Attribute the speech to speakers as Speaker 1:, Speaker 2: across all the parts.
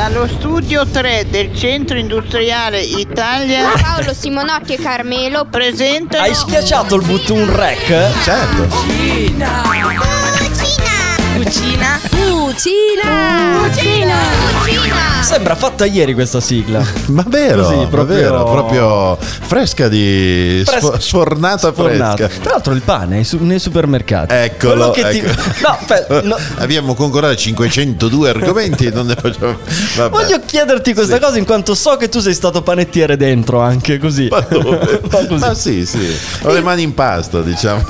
Speaker 1: Dallo studio 3 del Centro Industriale Italia
Speaker 2: Paolo Simonotti e Carmelo
Speaker 1: presentano
Speaker 3: Hai schiacciato il button rec?
Speaker 4: Certo.
Speaker 2: Cucina
Speaker 5: Cucina.
Speaker 2: Cucina
Speaker 3: Sembra fatta ieri questa sigla.
Speaker 4: Ma vero,
Speaker 3: Così, proprio-
Speaker 4: vero, proprio fresca di
Speaker 3: Fres-
Speaker 4: sfo- sfornata
Speaker 3: Sfornato.
Speaker 4: fresca.
Speaker 3: Tra l'altro il pane nei, su- nei supermercati.
Speaker 4: Eccolo,
Speaker 3: che ti-
Speaker 4: ecco.
Speaker 3: No, aspetta, no.
Speaker 4: Abbiamo concordato 502 argomenti non ne facciamo. Vabbè.
Speaker 3: Voglio chiederti questa
Speaker 4: Sì.
Speaker 3: cosa in quanto so che tu sei stato panettiere dentro anche così.
Speaker 4: Ma dove?
Speaker 3: Ma così.
Speaker 4: Ma sì, sì. Ho le mani in pasta, diciamo.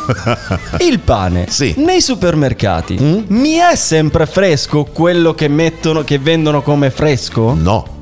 Speaker 3: Il pane
Speaker 4: Sì.
Speaker 3: nei supermercati mi è sempre fresco quello che mettono, che vendono come fresco?
Speaker 4: No,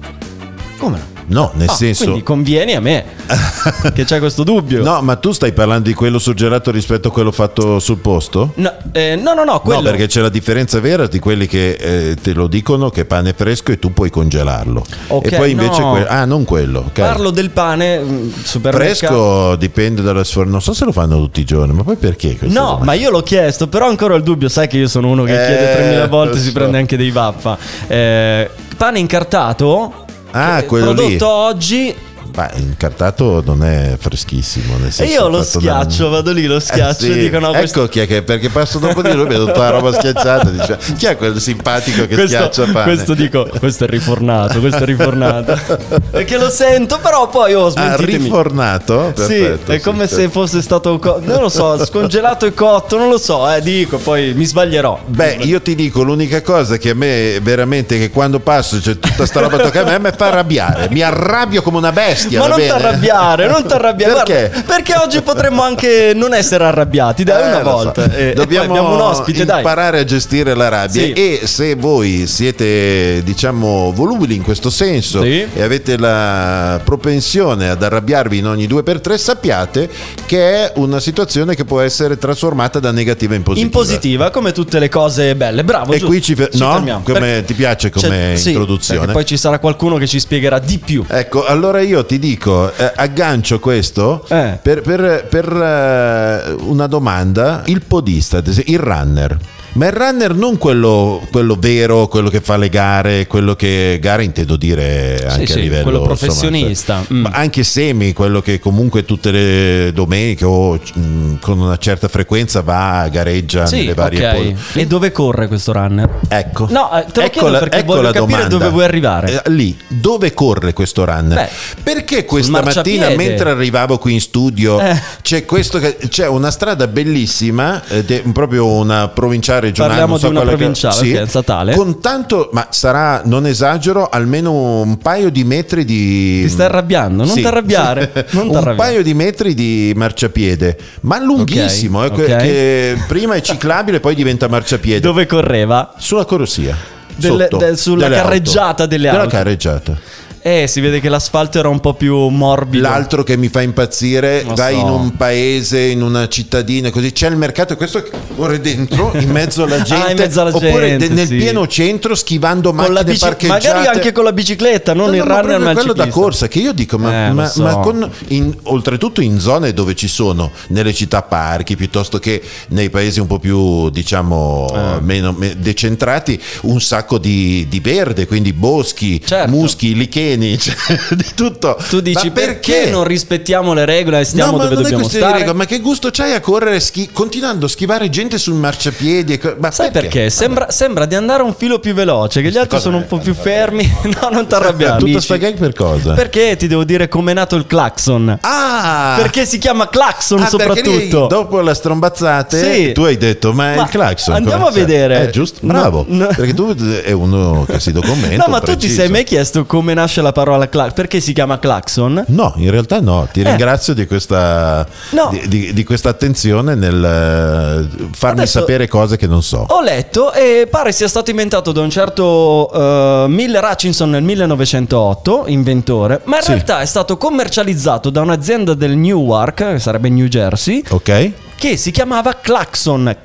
Speaker 3: Come no?
Speaker 4: No, nel
Speaker 3: Ah,
Speaker 4: senso.
Speaker 3: Quindi conviene a me che c'è questo dubbio.
Speaker 4: No, ma tu stai parlando di quello surgelato rispetto a quello fatto sul posto?
Speaker 3: No, eh, no, no, no, quello.
Speaker 4: No, perché c'è la differenza vera di quelli che eh, te lo dicono che pane fresco e tu puoi congelarlo.
Speaker 3: Ok,
Speaker 4: e poi invece
Speaker 3: no.
Speaker 4: que- ah, non quello, ok.
Speaker 3: Parlo del pane mm, supermercato.
Speaker 4: Fresco dipende dalla sforno. Non so se lo fanno tutti i giorni, ma poi perché
Speaker 3: No,
Speaker 4: domanda?
Speaker 3: ma io l'ho chiesto, però ho ancora il dubbio, sai che io sono uno che
Speaker 4: Eh,
Speaker 3: chiede 3000 volte si
Speaker 4: so.
Speaker 3: prende anche dei vaffa. Eh, pane incartato?
Speaker 4: Ah,
Speaker 3: che-
Speaker 4: quello lì.
Speaker 3: prodotto oggi
Speaker 4: Ma incartato non è freschissimo. Nel
Speaker 3: e
Speaker 4: senso
Speaker 3: io lo
Speaker 4: fatto da-
Speaker 3: schiaccio, vado lì, lo
Speaker 4: Eh,
Speaker 3: schiaccio
Speaker 4: sì.
Speaker 3: e dico no,
Speaker 4: ecco
Speaker 3: questo,
Speaker 4: chi è che perché passo dopo di lui vedo tutta la roba schiacciata dice chi è quel simpatico che schiaccia
Speaker 3: questo,
Speaker 4: pane
Speaker 3: questo dico, questo è rifornato, questo è rifornato. Perché lo sento, però poi oh,
Speaker 4: ah,
Speaker 3: smentitemi.
Speaker 4: rifornato
Speaker 3: Sì,
Speaker 4: Perfetto,
Speaker 3: è come
Speaker 4: sì,
Speaker 3: se fosse stato co- non lo so, scongelato e cotto, non lo so, eh, dico, poi mi sbaglierò.
Speaker 4: Beh, io ti dico l'unica cosa che a me veramente che quando passo c'è tutta sta roba tocca a me, mi fa arrabbiare. Mi arrabbio come una bestia.
Speaker 3: Ma non ti arrabbiare, non ti arrabbiare.
Speaker 4: Perché?
Speaker 3: Guarda, perché oggi potremmo anche non essere arrabbiati, dai,
Speaker 4: Eh,
Speaker 3: una volta.
Speaker 4: so.
Speaker 3: E- e
Speaker 4: Dobbiamo
Speaker 3: abbiamo un ospite, dai.
Speaker 4: imparare a gestire la rabbia
Speaker 3: Sì.
Speaker 4: e se voi siete diciamo volubili in questo senso
Speaker 3: Sì.
Speaker 4: e avete la propensione ad arrabbiarvi in ogni due per tre sappiate che è una situazione che può essere trasformata da negativa in positiva.
Speaker 3: In positiva, come tutte le cose belle. Bravo.
Speaker 4: E
Speaker 3: giusto.
Speaker 4: qui ci fe- no?
Speaker 3: fermiamo.
Speaker 4: Come- ti piace come
Speaker 3: sì,
Speaker 4: introduzione?
Speaker 3: perché poi ci sarà qualcuno che ci spiegherà di più.
Speaker 4: Ecco, allora io ti dico, eh, aggancio questo
Speaker 3: Eh.
Speaker 4: per, per- per, eh, una domanda. Il podista, il runner. Ma il runner non quello, quello vero, quello che fa le gare, quello che gare intendo dire anche
Speaker 3: sì,
Speaker 4: a livello
Speaker 3: quello
Speaker 4: insomma,
Speaker 3: professionista.
Speaker 4: cioè,
Speaker 3: Mm.
Speaker 4: ma anche semi, quello che comunque tutte le domeniche o mm, con una certa frequenza va, gareggia
Speaker 3: Sì,
Speaker 4: nelle varie
Speaker 3: ok.
Speaker 4: pol-
Speaker 3: E dove corre questo runner?
Speaker 4: Ecco.
Speaker 3: No, eh, te lo chiedo perché voglio capire dove vuoi arrivare.
Speaker 4: Eh, lì, dove corre questo runner?
Speaker 3: Beh,
Speaker 4: perché questa mattina, mentre arrivavo qui in studio,
Speaker 3: Eh.
Speaker 4: c'è, questo c'è una strada bellissima, è proprio una provinciale regionale.
Speaker 3: Parliamo
Speaker 4: so
Speaker 3: di una
Speaker 4: quale che-
Speaker 3: provinciale, ok, statale.
Speaker 4: Con tanto, ma sarà, non esagero, almeno un paio di metri di.
Speaker 3: Ti stai arrabbiando? Non
Speaker 4: Sì.
Speaker 3: t'arrabbiare, non
Speaker 4: un paio di metri di marciapiede, ma lunghissimo, eh, que-
Speaker 3: ok.
Speaker 4: che prima è ciclabile, poi diventa marciapiede.
Speaker 3: Dove correva?
Speaker 4: Sulla corsia.
Speaker 3: Delle-
Speaker 4: sotto,
Speaker 3: del- sulla
Speaker 4: delle auto.
Speaker 3: carreggiata delle
Speaker 4: Della
Speaker 3: auto.
Speaker 4: carreggiata.
Speaker 3: Eh, si vede che l'asfalto era un po' più morbido.
Speaker 4: L'altro che mi fa impazzire,
Speaker 3: Lo
Speaker 4: vai
Speaker 3: so.
Speaker 4: in un paese, in una cittadina, così c'è il mercato e questo corre dentro, in mezzo alla gente,
Speaker 3: Ah, mezzo alla
Speaker 4: oppure
Speaker 3: gente,
Speaker 4: de- nel
Speaker 3: sì.
Speaker 4: pieno centro schivando
Speaker 3: con
Speaker 4: macchine
Speaker 3: bici-
Speaker 4: parcheggiate.
Speaker 3: magari anche con la bicicletta, non
Speaker 4: No,
Speaker 3: il
Speaker 4: no,
Speaker 3: runner ma il
Speaker 4: quello da corsa che io dico ma,
Speaker 3: Eh,
Speaker 4: ma-
Speaker 3: so.
Speaker 4: ma con- in- oltretutto in zone dove ci sono nelle città parchi piuttosto che nei paesi un po' più diciamo
Speaker 3: Eh.
Speaker 4: meno me- decentrati un sacco di, di verde quindi boschi
Speaker 3: Certo.
Speaker 4: muschi licheni cioè, di tutto
Speaker 3: Tu dici
Speaker 4: Ma
Speaker 3: perché? non rispettiamo le regole e stiamo
Speaker 4: no,
Speaker 3: dove
Speaker 4: è
Speaker 3: dobbiamo stare?
Speaker 4: regola, ma che gusto c'hai a correre schi- continuando a schivare gente sul marciapiedi? co- Ma
Speaker 3: Sai perché? Sembra, sembra di andare un filo più veloce, che gli altri sono un
Speaker 4: è?
Speaker 3: po' più fermi. No, non ti arrabbiare.
Speaker 4: Tutta
Speaker 3: amici.
Speaker 4: sta gag per cosa?
Speaker 3: Perché ti devo dire com'è nato il clacson?
Speaker 4: Ah!
Speaker 3: Perché si chiama clacson
Speaker 4: Ah, perché
Speaker 3: soprattutto.
Speaker 4: dopo la strombazzate,
Speaker 3: Sì.
Speaker 4: tu hai detto: Ma, è
Speaker 3: Ma
Speaker 4: il clacson.
Speaker 3: andiamo a vedere.
Speaker 4: Eh, giusto? Bravo.
Speaker 3: no.
Speaker 4: Perché tu è uno che si documenta.
Speaker 3: No, ma tu ti sei mai chiesto come nasce la parola clacson? Perché si chiama clacson?
Speaker 4: No, in realtà no. Ti ringrazio di questa,
Speaker 3: Eh. No.
Speaker 4: di, di- di questa attenzione nel eh, farmi
Speaker 3: Adesso-
Speaker 4: sapere cose che non so.
Speaker 3: Ho letto e pare sia stato inventato da un certo eh, Miller Hutchinson nel 1908, inventore, ma in
Speaker 4: Sì.
Speaker 3: realtà è stato commercializzato da un'azienda del Newark, che sarebbe New Jersey,
Speaker 4: Ok?
Speaker 3: Che si chiamava Klaxon,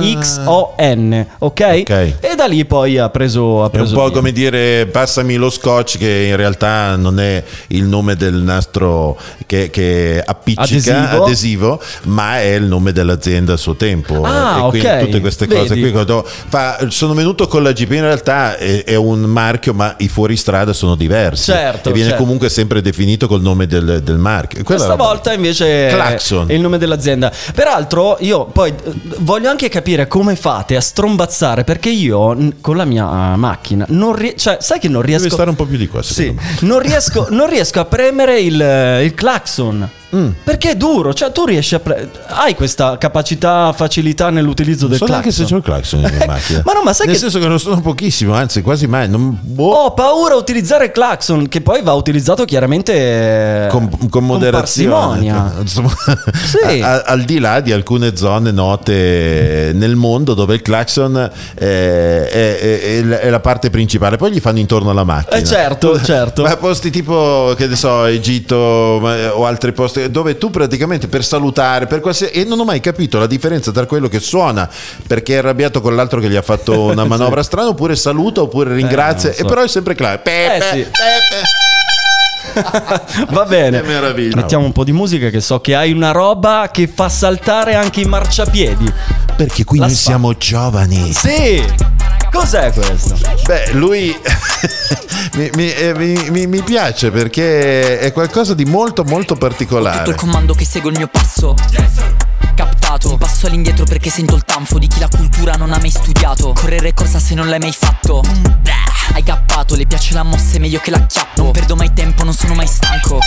Speaker 3: K-L-A-X-O-N, ok?
Speaker 4: Ok.
Speaker 3: E da lì poi ha preso... Ha
Speaker 4: È un
Speaker 3: preso
Speaker 4: po'
Speaker 3: via.
Speaker 4: come dire passami lo scotch che in realtà non è il nome del nastro che, che appiccica
Speaker 3: Adesivo.
Speaker 4: adesivo. ma è il nome dell'azienda a suo tempo.
Speaker 3: Ah,
Speaker 4: e quindi tutte queste cose
Speaker 3: Vedi.
Speaker 4: qui. fa- sono venuto con la GP in realtà è, è un marchio ma i fuoristrada sono diversi.
Speaker 3: Certo,
Speaker 4: e viene
Speaker 3: certo.
Speaker 4: comunque sempre definito col nome del, del marchio. Quella
Speaker 3: Questa volta invece
Speaker 4: Klaxon.
Speaker 3: è il nome dell'azienda. Peraltro io poi eh, voglio anche capire come fate a strombazzare perché io n- con la mia eh, macchina non rie- cioè sai che non riesco
Speaker 4: Devi stare un po' più di qua.
Speaker 3: Sì, non riesco, non riesco a premere il, eh, il clacson.
Speaker 4: Mm.
Speaker 3: Perché è duro, cioè tu riesci a pre- hai questa capacità, facilità nell'utilizzo del
Speaker 4: Non so neanche se
Speaker 3: clacson.
Speaker 4: c'ho il clacson in macchina.
Speaker 3: Ma no, ma sai
Speaker 4: Nel
Speaker 3: che-
Speaker 4: senso che non sono pochissimo, anzi quasi mai. Non, boh.
Speaker 3: Ho paura a utilizzare il clacson, che poi va utilizzato chiaramente eh,
Speaker 4: con, con moderazione. Insomma,
Speaker 3: Sì.
Speaker 4: a- al di là di alcune zone note nel mondo dove il clacson eh, è, è- è la parte principale, poi gli fanno intorno alla macchina.
Speaker 3: Eh, certo, certo.
Speaker 4: Ma posti tipo, che ne so, Egitto ma- o altri posti dove tu praticamente per salutare, per qualsiasi... e non ho mai capito la differenza tra quello che suona perché è arrabbiato con l'altro che gli ha fatto una manovra strana oppure saluta oppure ringrazia,
Speaker 3: non so.
Speaker 4: e però è sempre claro. Pepe,
Speaker 3: Eh, sì.
Speaker 4: Pepe.
Speaker 3: Va bene. Mettiamo un po' di musica che so che hai una roba che fa saltare anche i marciapiedi.
Speaker 4: Perché qui
Speaker 3: La
Speaker 4: noi
Speaker 3: spa-
Speaker 4: siamo giovani.
Speaker 3: Sì! Cos'è questo?
Speaker 4: Beh, lui mi, mi- eh, mi- mi- mi piace perché è qualcosa di molto molto
Speaker 5: Tutto
Speaker 4: particolare.
Speaker 5: il comando che segue il mio passo. Captato. Passo all'indietro perché sento il tanfo Di chi la cultura non ha mai studiato. Correre corsa se non l'hai mai fatto. Hai cappato, le piace la mossa, è meglio che la chiappo Non perdo mai tempo, non sono mai stanco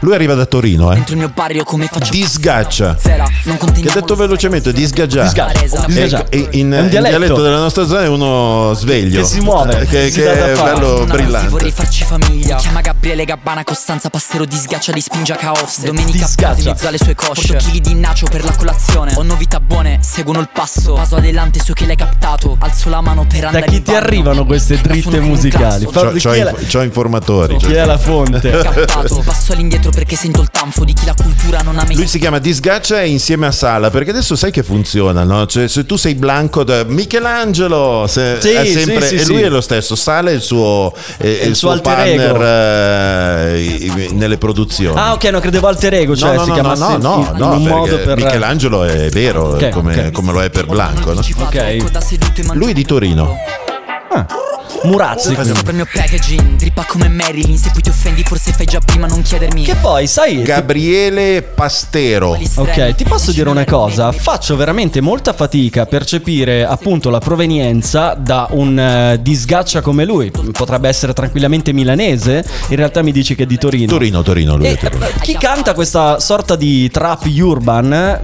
Speaker 4: Lui arriva da Torino, eh.
Speaker 5: Dentro il mio barrio come faccio
Speaker 4: Disgaccia. Che
Speaker 5: conteniamo
Speaker 4: detto
Speaker 5: lo
Speaker 4: velocemente, disgaggia.
Speaker 3: Disgaggia.
Speaker 4: E-
Speaker 3: Disgaggia.
Speaker 4: e- in, in
Speaker 3: dialetto.
Speaker 4: della nostra zona è uno sveglio.
Speaker 3: Che si muove,
Speaker 4: Eh, Che,
Speaker 3: si
Speaker 4: che
Speaker 3: da
Speaker 4: è bello brillante.
Speaker 5: Vorrei farci famiglia Chiama Gabriele Gabbana Costanza Passero di sgaccia di spingia caos Domenica
Speaker 3: Disgaccia.
Speaker 5: In mezzo alle sue cosce Porto chili di nacio per la colazione Ho novità buone, seguono il passo Paso adelante so che l'hai captato Alzo la mano per
Speaker 3: Da
Speaker 5: andare
Speaker 3: chi
Speaker 5: in
Speaker 3: ti
Speaker 5: bagno.
Speaker 3: arrivano queste dritte musicali?
Speaker 4: C'ho, c'ho
Speaker 3: chi
Speaker 4: inf- c'ho informatori.
Speaker 3: Chi è la fonte?
Speaker 5: Captato, passo all'indietro perché sento il tanfo di chi la cultura non ha mai
Speaker 4: Lui si chiama Disgaccia insieme a Sala perché adesso sai che funziona, no? Cioè, se tu sei blanco, da Michelangelo se-
Speaker 3: Sì,
Speaker 4: è sempre,
Speaker 3: sì, sì,
Speaker 4: e lui
Speaker 3: sì.
Speaker 4: è lo stesso. Sala è il suo, è- è
Speaker 3: il
Speaker 4: il
Speaker 3: suo
Speaker 4: suo
Speaker 3: alter
Speaker 4: partner
Speaker 3: ego.
Speaker 4: eh, nelle produzioni.
Speaker 3: Ah, ok, no, credevo alter ego, cioè
Speaker 4: no,
Speaker 3: si
Speaker 4: no, no,
Speaker 3: chiamasse
Speaker 4: no, no,
Speaker 3: in,
Speaker 4: no,
Speaker 3: in un modo per
Speaker 4: Michelangelo è vero
Speaker 3: Ok,
Speaker 4: come,
Speaker 3: ok.
Speaker 4: come lo è per Blanco. no?
Speaker 3: Ok.
Speaker 4: Lui è di Torino.
Speaker 3: Murazzi.
Speaker 5: Sopra il mio packaging, drippa come Marilyn Se poi ti offendi forse fai già prima non chiedermi
Speaker 3: Che poi, sai,
Speaker 4: Gabriele Pastero.
Speaker 3: Ok, ti posso dire una cosa? Faccio veramente molta fatica a percepire appunto la provenienza da un eh, disgaccia come lui. Potrebbe essere tranquillamente milanese, in realtà mi dici che è di Torino.
Speaker 4: Torino, Torino, lui
Speaker 3: E
Speaker 4: è Torino.
Speaker 3: eh, chi canta questa sorta di trap urban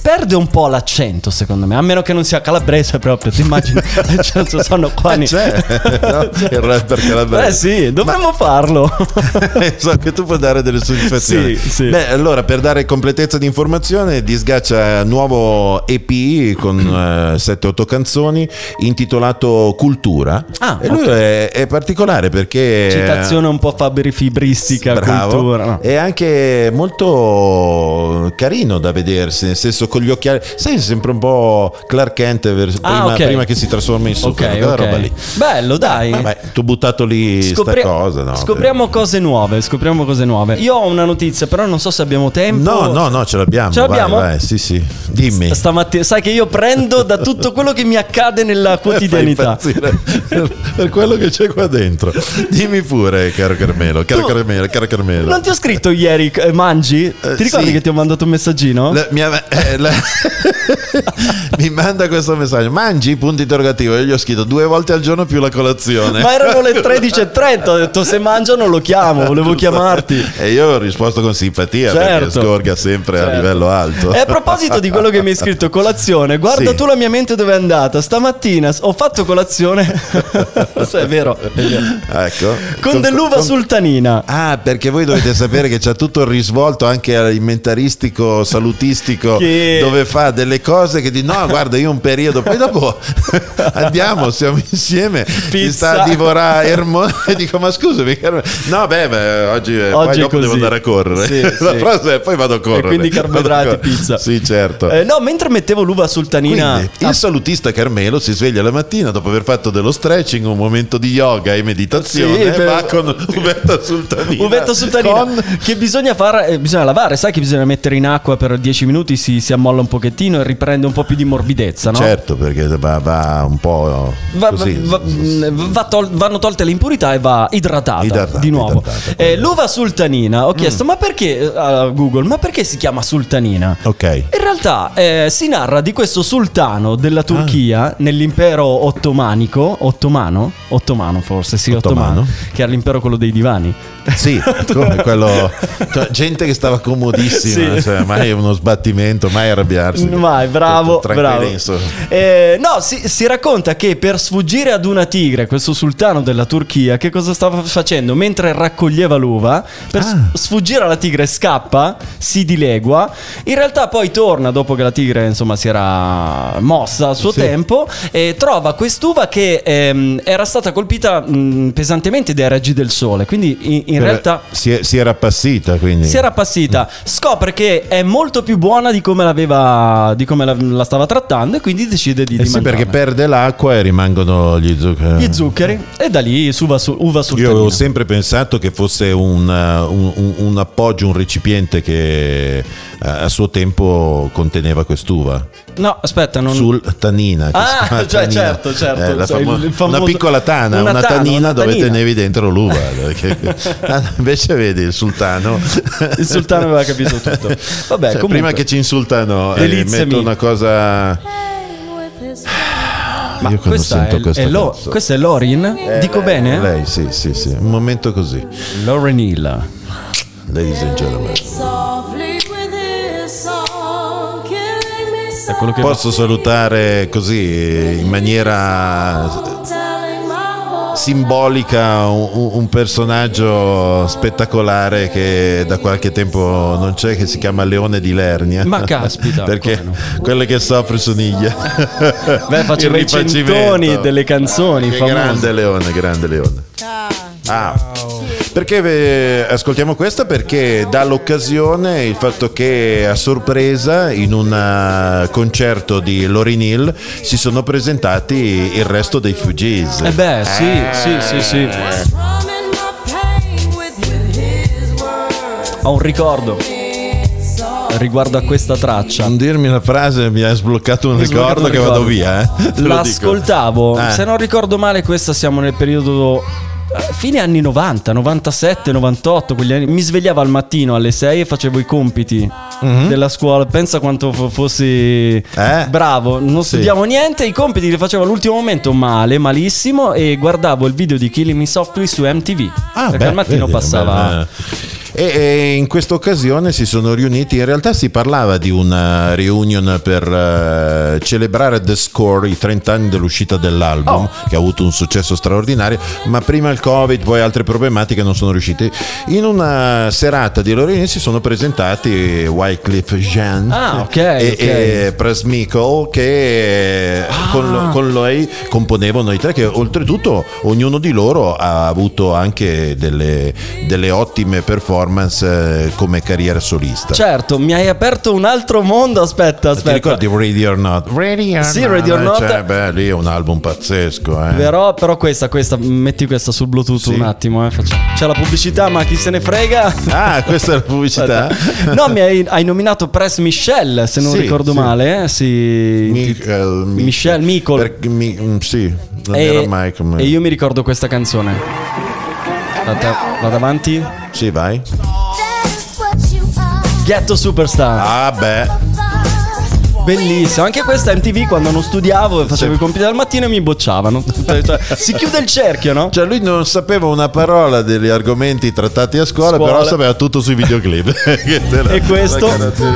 Speaker 3: perde un po' l'accento, secondo me. A meno che non sia calabrese proprio, ti immagini? cioè, sono qua.
Speaker 4: Eh, c'è, no? il rapper calabrese.
Speaker 3: Eh sì, dovremmo farlo.
Speaker 4: so che tu puoi dare delle soddisfazioni.
Speaker 3: Sì, sì.
Speaker 4: Beh, allora per dare completezza di informazione, Disgaccia nuovo EP con 7-8 canzoni intitolato Cultura.
Speaker 3: Ah,
Speaker 4: e lui
Speaker 3: ok.
Speaker 4: è, è particolare perché
Speaker 3: Citazione un po' fabri-fibristica,
Speaker 4: Bravo.
Speaker 3: cultura. no.
Speaker 4: È anche molto carino da vedersi, nel senso con gli occhiali. Sai, sempre un po' Clark Kent
Speaker 3: Ah,
Speaker 4: prima,
Speaker 3: ok.
Speaker 4: prima che si trasforma in
Speaker 3: Ok,
Speaker 4: Superman, quella
Speaker 3: ok.
Speaker 4: roba lì.
Speaker 3: Bello, dai.
Speaker 4: Vabbè, tu buttato lì
Speaker 3: Scopri-
Speaker 4: cosa, no?
Speaker 3: scopriamo cose nuove, scopriamo cose nuove. Io ho una notizia, però non so se abbiamo tempo.
Speaker 4: No, no, no, ce l'abbiamo.
Speaker 3: Ce l'abbiamo?
Speaker 4: Vai, vai, sì, sì. Dimmi.
Speaker 3: Stamattina, sai che io prendo da tutto quello che mi accade nella quotidianità.
Speaker 4: Per, per quello che c'è qua dentro. Dimmi pure, caro Carmelo, caro
Speaker 3: Tu-
Speaker 4: Carmelo, caro Carmelo.
Speaker 3: Non ti ho scritto ieri, eh, mangi? Ti ricordi
Speaker 4: sì.
Speaker 3: che ti ho mandato un messaggino?
Speaker 4: La- mi, ave- eh, la- mi manda questo messaggio mangi punto interrogativo io gli ho scritto due volte al giorno più la colazione
Speaker 3: Ma erano le 13.30, ho detto se mangiano lo chiamo, volevo chiamarti.
Speaker 4: e io ho risposto con simpatia perché
Speaker 3: Certo.
Speaker 4: scorga sempre a
Speaker 3: Certo.
Speaker 4: livello alto
Speaker 3: E a proposito di quello che mi hai scritto, colazione, guarda
Speaker 4: Sì.
Speaker 3: tu la mia mente dove è andata. Stamattina ho fatto colazione. Sì, è vero, è vero.
Speaker 4: ecco
Speaker 3: Con dell'uva
Speaker 4: con-
Speaker 3: sultanina.
Speaker 4: Ah, perché voi dovete sapere che c'è tutto il risvolto anche alimentaristico, salutistico,
Speaker 3: Che-
Speaker 4: dove fa delle cose che di no, guarda, io un periodo, poi dopo andiamo, siamo insieme. Ti sta
Speaker 3: pizza.
Speaker 4: a divorare e dico ma scusami no beh, beh, oggi, eh,
Speaker 3: Oggi
Speaker 4: dopo devo andare a correre
Speaker 3: Sì,
Speaker 4: la
Speaker 3: sì.
Speaker 4: frase è poi vado a correre
Speaker 3: E quindi carboidrati, pizza.
Speaker 4: sì certo
Speaker 3: Eh, no, mentre mettevo l'uva sultanina.
Speaker 4: Quindi, il salutista Carmelo si sveglia la mattina dopo aver fatto dello stretching, un momento di yoga e meditazione,
Speaker 3: Sì, per-
Speaker 4: va con uvetta sultanina.
Speaker 3: Uvetta sultanina
Speaker 4: Con-
Speaker 3: che bisogna fare, eh, bisogna lavare, sai che bisogna mettere in acqua per 10 minuti, si, si ammolla un pochettino e riprende un po' più di morbidezza, no?
Speaker 4: Certo, perché va, va un po'
Speaker 3: Va-
Speaker 4: così.
Speaker 3: va- va- va tol- vanno tolte le impurità e va idratata,
Speaker 4: Idratata,
Speaker 3: di nuovo.
Speaker 4: idratata,
Speaker 3: Eh, l'uva sultanina, ho chiesto, ma perché eh, a Google, ma perché si chiama sultanina?
Speaker 4: Ok.
Speaker 3: In realtà eh, si narra di questo sultano della Turchia nell'impero ottomanico, ottomano? Ottomano forse, sì, ottomano,
Speaker 4: Ottomano.
Speaker 3: che era l'impero quello dei divani.
Speaker 4: Sì, come quello. cioè, gente che stava comodissima,
Speaker 3: Sì.
Speaker 4: cioè, mai uno sbattimento, mai arrabbiarsi.
Speaker 3: Vai, bravo, bravo. Eh, no, si, si racconta che per sfuggire ad una tigre, questo sultano della Turchia, che cosa stava facendo? Mentre raccoglieva l'uva, per
Speaker 4: Ah.
Speaker 3: sfuggire alla tigre scappa, si dilegua, in realtà poi torna dopo che la tigre insomma si era mossa a suo
Speaker 4: Sì.
Speaker 3: tempo e trova quest'uva che ehm, era stata colpita mh, pesantemente dai raggi del sole, quindi in, in
Speaker 4: Per-
Speaker 3: realtà...
Speaker 4: si, è- si era appassita, quindi.
Speaker 3: Si era appassita, scopre che è molto più buona di come l'aveva di come la, la stava trattando e quindi decide di,
Speaker 4: Eh
Speaker 3: di
Speaker 4: sì, perché
Speaker 3: mangiarne.
Speaker 4: perde l'acqua e rimangono gli zuccheri.
Speaker 3: gli zuccheri e da lì uva, su, uva
Speaker 4: Io
Speaker 3: sultanina.
Speaker 4: avevo sempre pensato che fosse un, uh, un- un- un appoggio, un recipiente che uh, a suo tempo conteneva quest'uva.
Speaker 3: No, aspetta, non
Speaker 4: Sultanina. che
Speaker 3: Ah, cioè,
Speaker 4: tanina.
Speaker 3: certo, certo.
Speaker 4: Eh,
Speaker 3: Sai,
Speaker 4: famo-
Speaker 3: famoso-
Speaker 4: Una piccola tana,
Speaker 3: una
Speaker 4: una,
Speaker 3: tana,
Speaker 4: tanina
Speaker 3: una
Speaker 4: dove
Speaker 3: tanina.
Speaker 4: tenevi dentro l'uva. Ah, invece vedi il sultano.
Speaker 3: il sultano aveva capito tutto. Vabbè,
Speaker 4: Cioè,
Speaker 3: comunque
Speaker 4: prima che ci insultano, eh, metto una cosa.
Speaker 3: Ma
Speaker 4: Io quando
Speaker 3: questa
Speaker 4: sento
Speaker 3: è,
Speaker 4: questa
Speaker 3: è Lo- questa è Lorin? Dico bene?
Speaker 4: Lei, sì, sì, sì. Un momento così.
Speaker 3: Lauren Hill.
Speaker 4: Ladies and gentlemen.
Speaker 3: È quello che
Speaker 4: Posso salutare così in maniera simbolica un, un personaggio spettacolare che da qualche tempo non c'è che si chiama Leone di Lernia.
Speaker 3: Ma caspita,
Speaker 4: perché
Speaker 3: no.
Speaker 4: quelle che soffre soniglia.
Speaker 3: Beh, faceva i centoni delle canzoni
Speaker 4: che
Speaker 3: famose.
Speaker 4: grande Leone grande Leone. Ah, perché eh, ascoltiamo questa? Perché dà l'occasione il fatto che a sorpresa in un eh, concerto di Lauryn Hill si sono presentati il resto dei Fugees.
Speaker 3: Eh beh, sì, sì, sì, sì. Ho un ricordo riguardo a questa traccia.
Speaker 4: Non dirmi la frase, mi ha sbloccato un
Speaker 3: Mi sbloccato
Speaker 4: ricordo
Speaker 3: un
Speaker 4: che vado
Speaker 3: ricordo.
Speaker 4: via. Eh?
Speaker 3: L'ascoltavo,
Speaker 4: Eh.
Speaker 3: se non ricordo male, questa siamo nel periodo eh, fine anni 90, 97, 98, quegli anni. Mi svegliavo al mattino alle 6 e facevo i compiti della scuola. Pensa quanto fo- fossi.
Speaker 4: Eh?
Speaker 3: bravo, non
Speaker 4: Sì.
Speaker 3: studiavo niente, i compiti li facevo all'ultimo momento male, malissimo e guardavo il video di Killing Me Softly su MTV.
Speaker 4: Ah,
Speaker 3: perché
Speaker 4: beh,
Speaker 3: al mattino
Speaker 4: vedi,
Speaker 3: passava
Speaker 4: beh, beh. E, e in questa occasione si sono riuniti, in realtà si parlava di una reunion per eh, celebrare The Score, i 30 anni dell'uscita dell'album,
Speaker 3: Oh.
Speaker 4: che ha avuto un successo straordinario, ma prima il Covid, poi altre problematiche non sono riusciti. In una serata di Lorini si sono presentati Wycliffe Jean
Speaker 3: Ah, ok,
Speaker 4: e,
Speaker 3: ok.
Speaker 4: e Pres Mikkel che
Speaker 3: Ah.
Speaker 4: con, con lei componevano i tre che oltretutto ognuno di loro ha avuto anche delle, delle ottime performance eh, come carriera solista.
Speaker 3: Certo, mi hai aperto un altro mondo. Aspetta,
Speaker 4: Ti
Speaker 3: aspetta.
Speaker 4: ricordi Ready or Not? Ready or
Speaker 3: Sì,
Speaker 4: Not.
Speaker 3: Ready or Not.
Speaker 4: Cioè, beh, lì è un album pazzesco. Eh.
Speaker 3: Però, però questa, questa, metti questa sul Bluetooth
Speaker 4: Sì.
Speaker 3: un attimo. Eh, faccio- C'è la pubblicità, ma chi se ne frega?
Speaker 4: Ah, questa è la pubblicità?
Speaker 3: no, mi hai, hai nominato Press Michelle, se non
Speaker 4: Sì,
Speaker 3: ricordo
Speaker 4: sì.
Speaker 3: male. eh, Si...
Speaker 4: Michael, Michael.
Speaker 3: Michelle Mikol.
Speaker 4: Perché mi- mm, sì, non
Speaker 3: e,
Speaker 4: era mai come...
Speaker 3: e io mi ricordo questa canzone. Vado avanti.
Speaker 4: Sì, vai.
Speaker 2: Ghetto
Speaker 3: Superstar.
Speaker 4: Ah, beh.
Speaker 3: Bellissimo. Anche questa MTV quando non studiavo e facevo i compiti al mattino e mi bocciavano. Cioè, cioè, si chiude il cerchio, no?
Speaker 4: Cioè lui non sapeva una parola degli argomenti trattati a scuola,
Speaker 3: Scuola.
Speaker 4: però sapeva tutto sui videoclip.
Speaker 3: E questo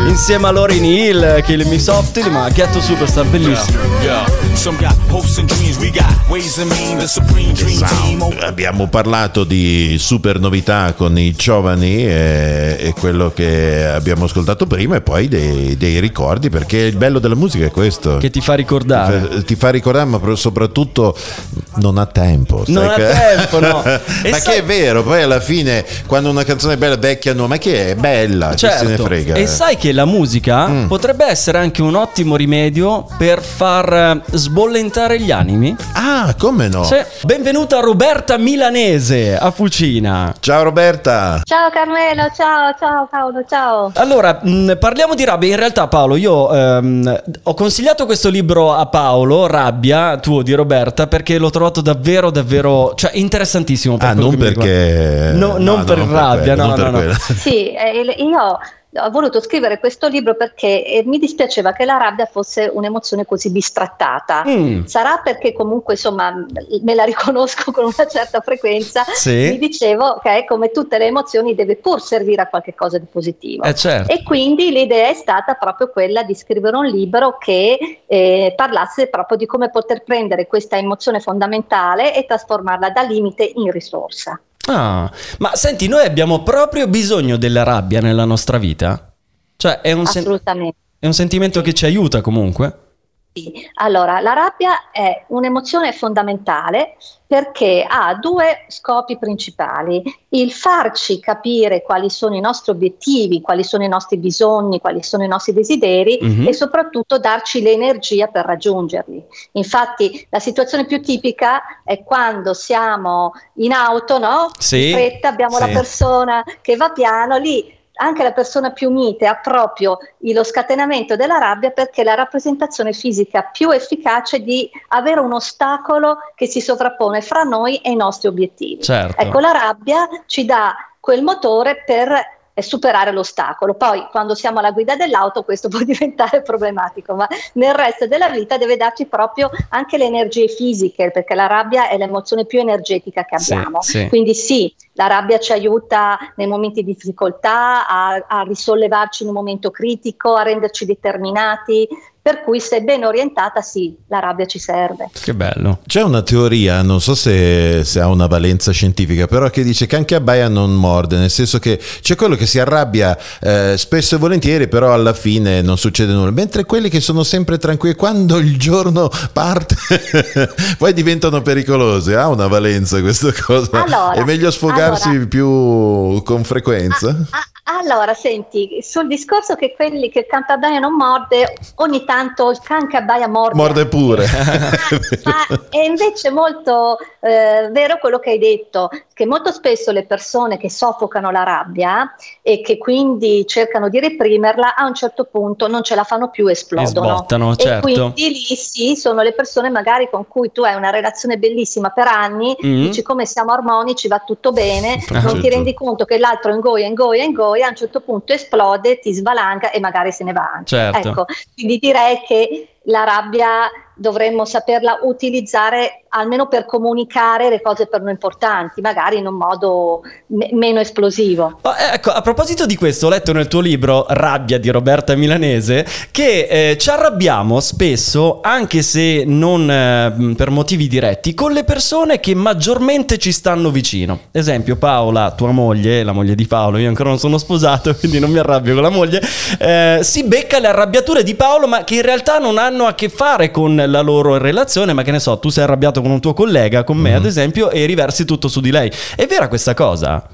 Speaker 3: insieme a Lauryn Hill, Killing Me Softly, ma Ghetto Superstar, bellissimo.
Speaker 6: Yeah, some got hopes and dreams. We got ways and means. The supreme dream team. Oh,
Speaker 4: Abbiamo parlato di super novità con i giovani e, e quello che abbiamo ascoltato prima e poi dei, dei ricordi perché bello della musica è questo.
Speaker 3: Che ti fa ricordare.
Speaker 4: Ti fa- ti fa ricordare, ma soprattutto non ha tempo. sai
Speaker 3: Non ha
Speaker 4: che-
Speaker 3: tempo, no.
Speaker 4: Ma
Speaker 3: sai-
Speaker 4: che è vero, poi alla fine, quando una canzone è bella, vecchia, no, ma che è bella, chi se ne
Speaker 3: Certo.
Speaker 4: frega.
Speaker 3: E sai che la musica
Speaker 4: Mm.
Speaker 3: potrebbe essere anche un ottimo rimedio per far eh, sbollentare gli animi?
Speaker 4: Ah, come no?
Speaker 3: Sì. Benvenuta Roberta Milanese a Fucina.
Speaker 4: Ciao Roberta.
Speaker 7: Ciao Carmelo, ciao, ciao Paolo, ciao.
Speaker 3: Allora, mh, parliamo di rabbia. In realtà, Paolo, io ehm, ho consigliato questo libro a Paolo, Rabbia, tuo di Roberta, perché l'ho trovato davvero, davvero, cioè interessantissimo. Per
Speaker 4: Ah, non perché...
Speaker 3: riguarda. No, non per rabbia,
Speaker 4: quello,
Speaker 3: no,
Speaker 4: non per
Speaker 3: no, no.
Speaker 7: Sì, eh, io ho voluto scrivere questo libro perché eh, mi dispiaceva che la rabbia fosse un'emozione così bistrattata.
Speaker 3: Mm.
Speaker 7: Sarà perché comunque insomma me la riconosco con una certa frequenza.
Speaker 3: Sì.
Speaker 7: Mi dicevo che come tutte le emozioni deve pur servire a qualche cosa di positivo.
Speaker 3: Eh, certo.
Speaker 7: E quindi l'idea è stata proprio quella di scrivere un libro che eh, parlasse proprio di come poter prendere questa emozione fondamentale e trasformarla da limite in risorsa.
Speaker 3: Ah, ma senti, noi abbiamo proprio bisogno della rabbia nella nostra vita? Cioè, è un, sen- è un sentimento che ci aiuta comunque?
Speaker 7: Sì. Allora, la rabbia è un'emozione fondamentale perché ha due scopi principali. Il farci capire quali sono i nostri obiettivi, quali sono i nostri bisogni, quali sono i nostri desideri
Speaker 3: Mhm.
Speaker 7: e soprattutto darci l'energia per raggiungerli. Infatti, la situazione più tipica è quando siamo in auto, no?
Speaker 3: Sì,
Speaker 7: In fretta, abbiamo
Speaker 3: sì.
Speaker 7: la persona che va piano lì. Anche la persona più mite ha proprio lo scatenamento della rabbia perché è la rappresentazione fisica più efficace di avere un ostacolo che si sovrappone fra noi e i nostri obiettivi.
Speaker 3: Certo.
Speaker 7: Ecco, la rabbia ci dà quel motore per superare l'ostacolo. Poi, quando siamo alla guida dell'auto, questo può diventare problematico, ma nel resto della vita deve darci proprio anche le energie fisiche, perché la rabbia è l'emozione più energetica che
Speaker 3: Sì,
Speaker 7: abbiamo.
Speaker 3: sì.
Speaker 7: Quindi sì, la rabbia ci aiuta nei momenti di difficoltà, a, a risollevarci in un momento critico, a renderci determinati. Per cui, se ben orientata, sì, la rabbia ci serve.
Speaker 3: Che bello.
Speaker 4: C'è una teoria, non so se, se ha una valenza scientifica, però che dice che anche abbaia non morde, nel senso che c'è quello che si arrabbia eh, spesso e volentieri, però alla fine non succede nulla, mentre quelli che sono sempre tranquilli, quando il giorno parte, poi diventano pericolosi. Ha una valenza questa cosa?
Speaker 7: Allora,
Speaker 4: È meglio sfogarsi
Speaker 7: allora-
Speaker 4: più con frequenza?
Speaker 7: Ah, allora, senti, sul discorso che quelli che il can che abbaia non morde, ogni tanto il can che abbaia morde.
Speaker 4: Morde pure.
Speaker 7: Ma, ma è invece molto eh, vero quello che hai detto, che molto spesso le persone che soffocano la rabbia e che quindi cercano di reprimerla, a un certo punto non ce la fanno più esplodono.
Speaker 3: E sbottano,
Speaker 7: E
Speaker 3: certo.
Speaker 7: quindi lì sì, sono le persone magari con cui tu hai una relazione bellissima per anni,
Speaker 3: Mm.
Speaker 7: dici come siamo armonici, va tutto bene,
Speaker 3: Ah,
Speaker 7: non ti
Speaker 4: certo.
Speaker 7: rendi conto che l'altro ingoia, ingoia, ingoia, a un certo punto esplode, ti svalanga e magari se ne va anche.
Speaker 3: Certo.
Speaker 7: Ecco, quindi direi che la rabbia dovremmo saperla utilizzare almeno per comunicare le cose per noi importanti, magari in un modo me- meno esplosivo.
Speaker 3: Ma, ecco, a proposito di questo, ho letto nel tuo libro Rabbia di Roberta Milanese che eh, ci arrabbiamo spesso, anche se non eh, per motivi diretti, con le persone che maggiormente ci stanno vicino. Esempio, Paola, tua moglie, la moglie di Paolo, io ancora non sono sposato, quindi non mi arrabbio con la moglie, eh, si becca le arrabbiature di Paolo, ma che in realtà non hanno a che fare con la loro relazione, ma che ne so, tu sei arrabbiato con un tuo collega, con me ad esempio, e riversi tutto su di lei. È vera questa cosa?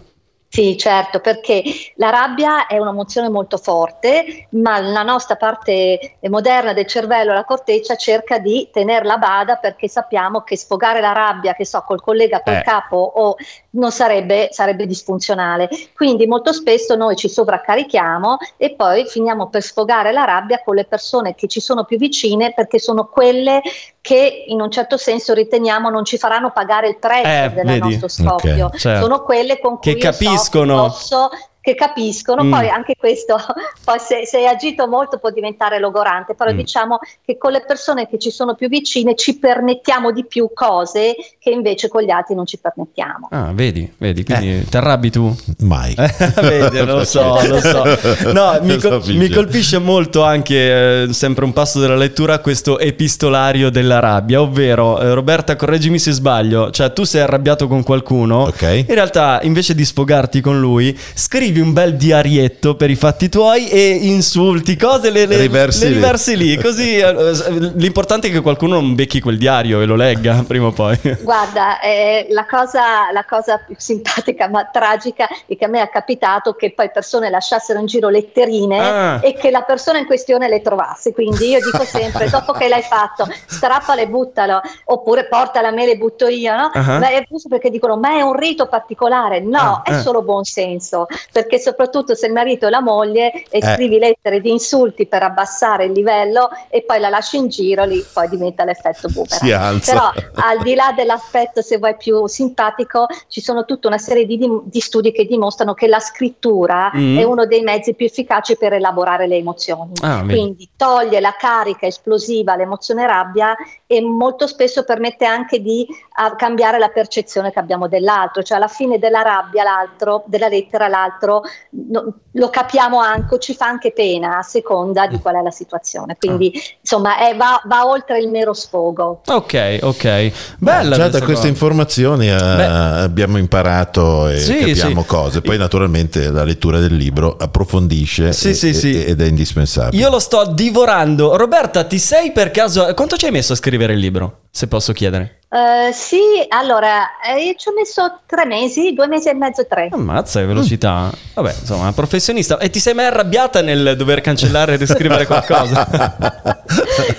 Speaker 7: Sì, certo, perché la rabbia è un'emozione molto forte, ma la nostra parte moderna del cervello, la corteccia, cerca di tenerla a bada perché sappiamo che sfogare la rabbia, che so, col collega, col
Speaker 3: Eh.
Speaker 7: capo o non sarebbe, sarebbe disfunzionale. Quindi molto spesso noi ci sovraccarichiamo e poi finiamo per sfogare la rabbia con le persone che ci sono più vicine perché sono quelle che in un certo senso riteniamo non ci faranno pagare il prezzo
Speaker 3: Eh,
Speaker 7: del
Speaker 3: vedi?
Speaker 7: nostro scoppio.
Speaker 4: Ok,
Speaker 3: certo.
Speaker 7: Sono quelle con cui
Speaker 3: Che capiscono.
Speaker 7: posso che capiscono,
Speaker 3: Mm.
Speaker 7: poi anche questo, poi se, se hai agito molto può diventare logorante, però
Speaker 3: Mm.
Speaker 7: diciamo che con le persone che ci sono più vicine ci permettiamo di più cose che invece con gli altri non ci permettiamo.
Speaker 3: Ah, vedi, vedi, quindi ti arrabbi tu?
Speaker 4: Mai.
Speaker 3: Vedi, lo so, lo so. No, mi, col- mi colpisce molto anche, eh, sempre un passo della lettura, questo epistolario della rabbia, ovvero, eh, Roberta, correggimi se sbaglio, cioè tu sei arrabbiato con qualcuno,
Speaker 4: Ok.
Speaker 3: in realtà invece di sfogarti con lui, scrivi scrivi un bel diarietto per i fatti tuoi e insulti cose, le, le-
Speaker 4: Riversi
Speaker 3: le
Speaker 4: lì.
Speaker 3: riversi lì. Così eh, l'importante è che qualcuno non becchi quel diario e lo legga prima o poi.
Speaker 7: Guarda, eh, la, cosa, la cosa più simpatica ma tragica è che a me è capitato che poi persone lasciassero in giro letterine
Speaker 3: Ah.
Speaker 7: e che la persona in questione le trovasse. Quindi io dico sempre, dopo che l'hai fatto, strappale e buttalo, oppure portala a me le butto io, no?
Speaker 3: Ah.
Speaker 7: Ma è giusto perché dicono, ma è un rito particolare. No,
Speaker 3: Ah,
Speaker 7: è
Speaker 3: ah.
Speaker 7: solo buon senso, perché soprattutto se il marito e la moglie e
Speaker 4: Eh.
Speaker 7: scrivi lettere di insulti per abbassare il livello e poi la lasci in giro, lì poi diventa l'effetto boomerang. Però al di là dell'aspetto, se vuoi, più simpatico, ci sono tutta una serie di, di studi che dimostrano che la scrittura
Speaker 3: Mm.
Speaker 7: è uno dei mezzi più efficaci per elaborare le emozioni.
Speaker 3: Ah.
Speaker 7: Quindi toglie la carica esplosiva, l'emozione rabbia e molto spesso permette anche di ah, cambiare la percezione che abbiamo dell'altro, cioè alla fine della rabbia l'altro, della lettera l'altro no- lo capiamo anche, ci fa anche pena a seconda di qual è la situazione. Quindi insomma è- va, va oltre il mero sfogo.
Speaker 3: Ok, ok. Bella
Speaker 4: Già da queste
Speaker 3: cosa.
Speaker 4: informazioni eh,
Speaker 3: Beh.
Speaker 4: abbiamo imparato e
Speaker 3: Sì,
Speaker 4: capiamo
Speaker 3: sì.
Speaker 4: cose. Poi, naturalmente, la lettura del libro approfondisce
Speaker 3: Sì,
Speaker 4: e-
Speaker 3: sì,
Speaker 4: e-
Speaker 3: sì.
Speaker 4: ed è indispensabile.
Speaker 3: Io lo sto divorando. Roberta, ti sei per caso. Quanto ci hai messo a scrivere il libro? Se posso chiedere.
Speaker 7: Eh, sì, allora eh, ci ho messo tre mesi, due mesi e mezzo, tre.
Speaker 3: Ammazza, che velocità. Vabbè, insomma, professionista. E ti sei mai arrabbiata nel dover cancellare e riscrivere qualcosa?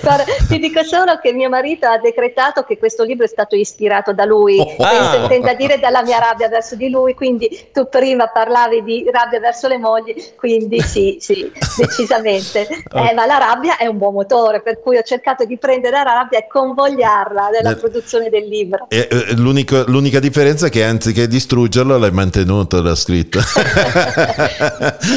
Speaker 7: Guarda, ti dico solo che mio marito ha decretato che questo libro è stato ispirato da lui, penso
Speaker 3: ah.
Speaker 7: intenda dire dalla mia rabbia verso di lui, quindi tu prima parlavi di rabbia verso le mogli, quindi sì, sì, decisamente. Eh, ma la rabbia è un buon motore, per cui ho cercato di prendere la rabbia e convogliarla nella
Speaker 4: Nel-
Speaker 7: del libro.
Speaker 4: E, eh, l'unico- l'unica differenza è che anziché distruggerlo l'hai mantenuto, l'ha scritto.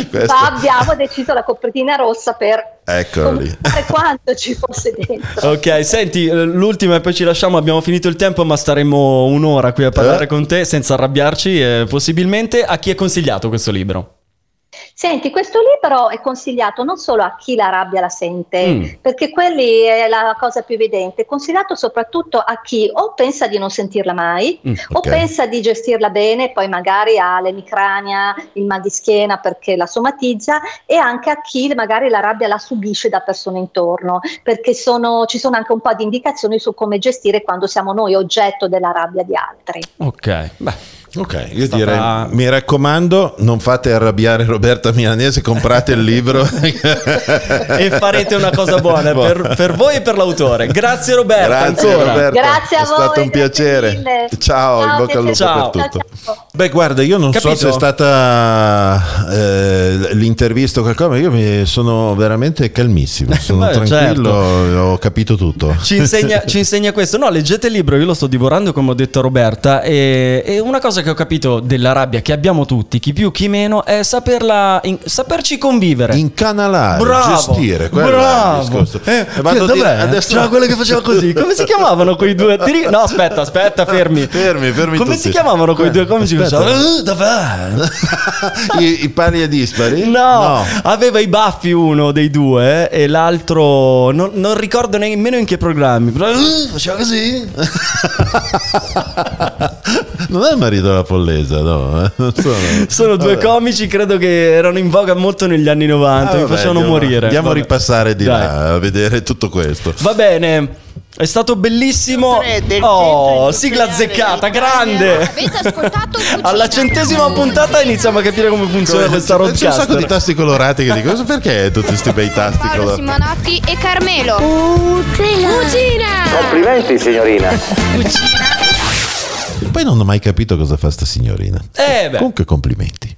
Speaker 4: Questo-
Speaker 7: Ma abbiamo deciso la copertina rossa per comunicare quanto ci fosse dentro.
Speaker 3: ok, senti, eh, l'ultima e poi ci lasciamo. Abbiamo finito il tempo, ma staremo un'ora qui a parlare
Speaker 4: Eh.
Speaker 3: con te senza arrabbiarci. eh, possibilmente a chi è consigliato questo libro?
Speaker 7: Senti, questo libro è consigliato non solo a chi la rabbia la sente,
Speaker 3: Mm.
Speaker 7: perché quelli è la cosa più evidente, è consigliato soprattutto a chi o pensa di non sentirla mai,
Speaker 3: Mm,
Speaker 7: o
Speaker 4: ok.
Speaker 7: pensa di gestirla bene, poi magari ha l'emicrania, il mal di schiena perché la somatizza, e anche a chi magari la rabbia la subisce da persone intorno, perché sono- ci sono anche un po' di indicazioni su come gestire quando siamo noi oggetto della rabbia di altri.
Speaker 3: Ok, beh.
Speaker 4: Ok, io
Speaker 3: Stata-
Speaker 4: direi, mi raccomando, non fate arrabbiare Roberta Milanese, comprate il libro.
Speaker 3: e farete una cosa buona per, per voi e per l'autore. Grazie Roberta
Speaker 4: Grazie
Speaker 3: ancora.
Speaker 4: Roberta,
Speaker 7: Grazie a
Speaker 4: è stato
Speaker 7: voi,
Speaker 4: un piacere.
Speaker 7: mille.
Speaker 4: Ciao, in bocca al lupo
Speaker 3: Ciao.
Speaker 4: per tutto.
Speaker 7: Ciao, ciao.
Speaker 4: Beh, guarda, io non
Speaker 3: Capito?
Speaker 4: so se è stata eh, l'intervista o qualcosa, ma io mi sono veramente calmissimo, sono
Speaker 3: Beh,
Speaker 4: tranquillo,
Speaker 3: certo.
Speaker 4: ho capito tutto.
Speaker 3: Ci insegna, ci insegna questo. No, leggete il libro, io lo sto divorando come ho detto a Roberta. E, e una cosa che ho capito della rabbia che abbiamo tutti, chi più chi meno, è saperla, in- saperci convivere.
Speaker 4: Incanalare,
Speaker 3: Bravo,
Speaker 4: gestire,
Speaker 3: bravo.
Speaker 4: discorso.
Speaker 3: Eh,
Speaker 4: Vado
Speaker 3: dov'è?
Speaker 4: adesso-
Speaker 3: C'era quello che faceva così. Come si chiamavano quei due? No, aspetta, aspetta, fermi.
Speaker 4: Fermi, fermi
Speaker 3: Come
Speaker 4: tutti.
Speaker 3: si chiamavano quei due che
Speaker 4: Aspetta.
Speaker 3: Facevano? "Eh, dov'è?
Speaker 4: I, i pari e dispari?
Speaker 3: No, aveva i baffi uno dei due e l'altro non, non ricordo nemmeno in che programmi. Però "Eh, faceva così.
Speaker 4: non è il marito della Pollesa, no? eh? Sono.
Speaker 3: Sono due
Speaker 4: Vabbè.
Speaker 3: comici, credo che erano in voga molto negli anni 90.
Speaker 4: Ah,
Speaker 3: mi facevano morire.
Speaker 4: Andiamo a ripassare di
Speaker 3: Dai.
Speaker 4: là a vedere tutto questo.
Speaker 3: Va bene. È stato bellissimo. Oh, sigla azzeccata, grande.
Speaker 2: Avete ascoltato Cucina?
Speaker 3: Alla centesima puntata iniziamo a capire come funziona questa
Speaker 4: C'è un sacco di tasti colorati che dico, perché tutti questi bei tasti
Speaker 2: Paolo
Speaker 4: colorati?
Speaker 2: Simonotti e Carmelo.
Speaker 8: Cucina.
Speaker 2: Cucina!
Speaker 9: Complimenti signorina.
Speaker 4: Poi non ho mai capito cosa fa sta signorina.
Speaker 3: Eh beh.
Speaker 4: Comunque complimenti.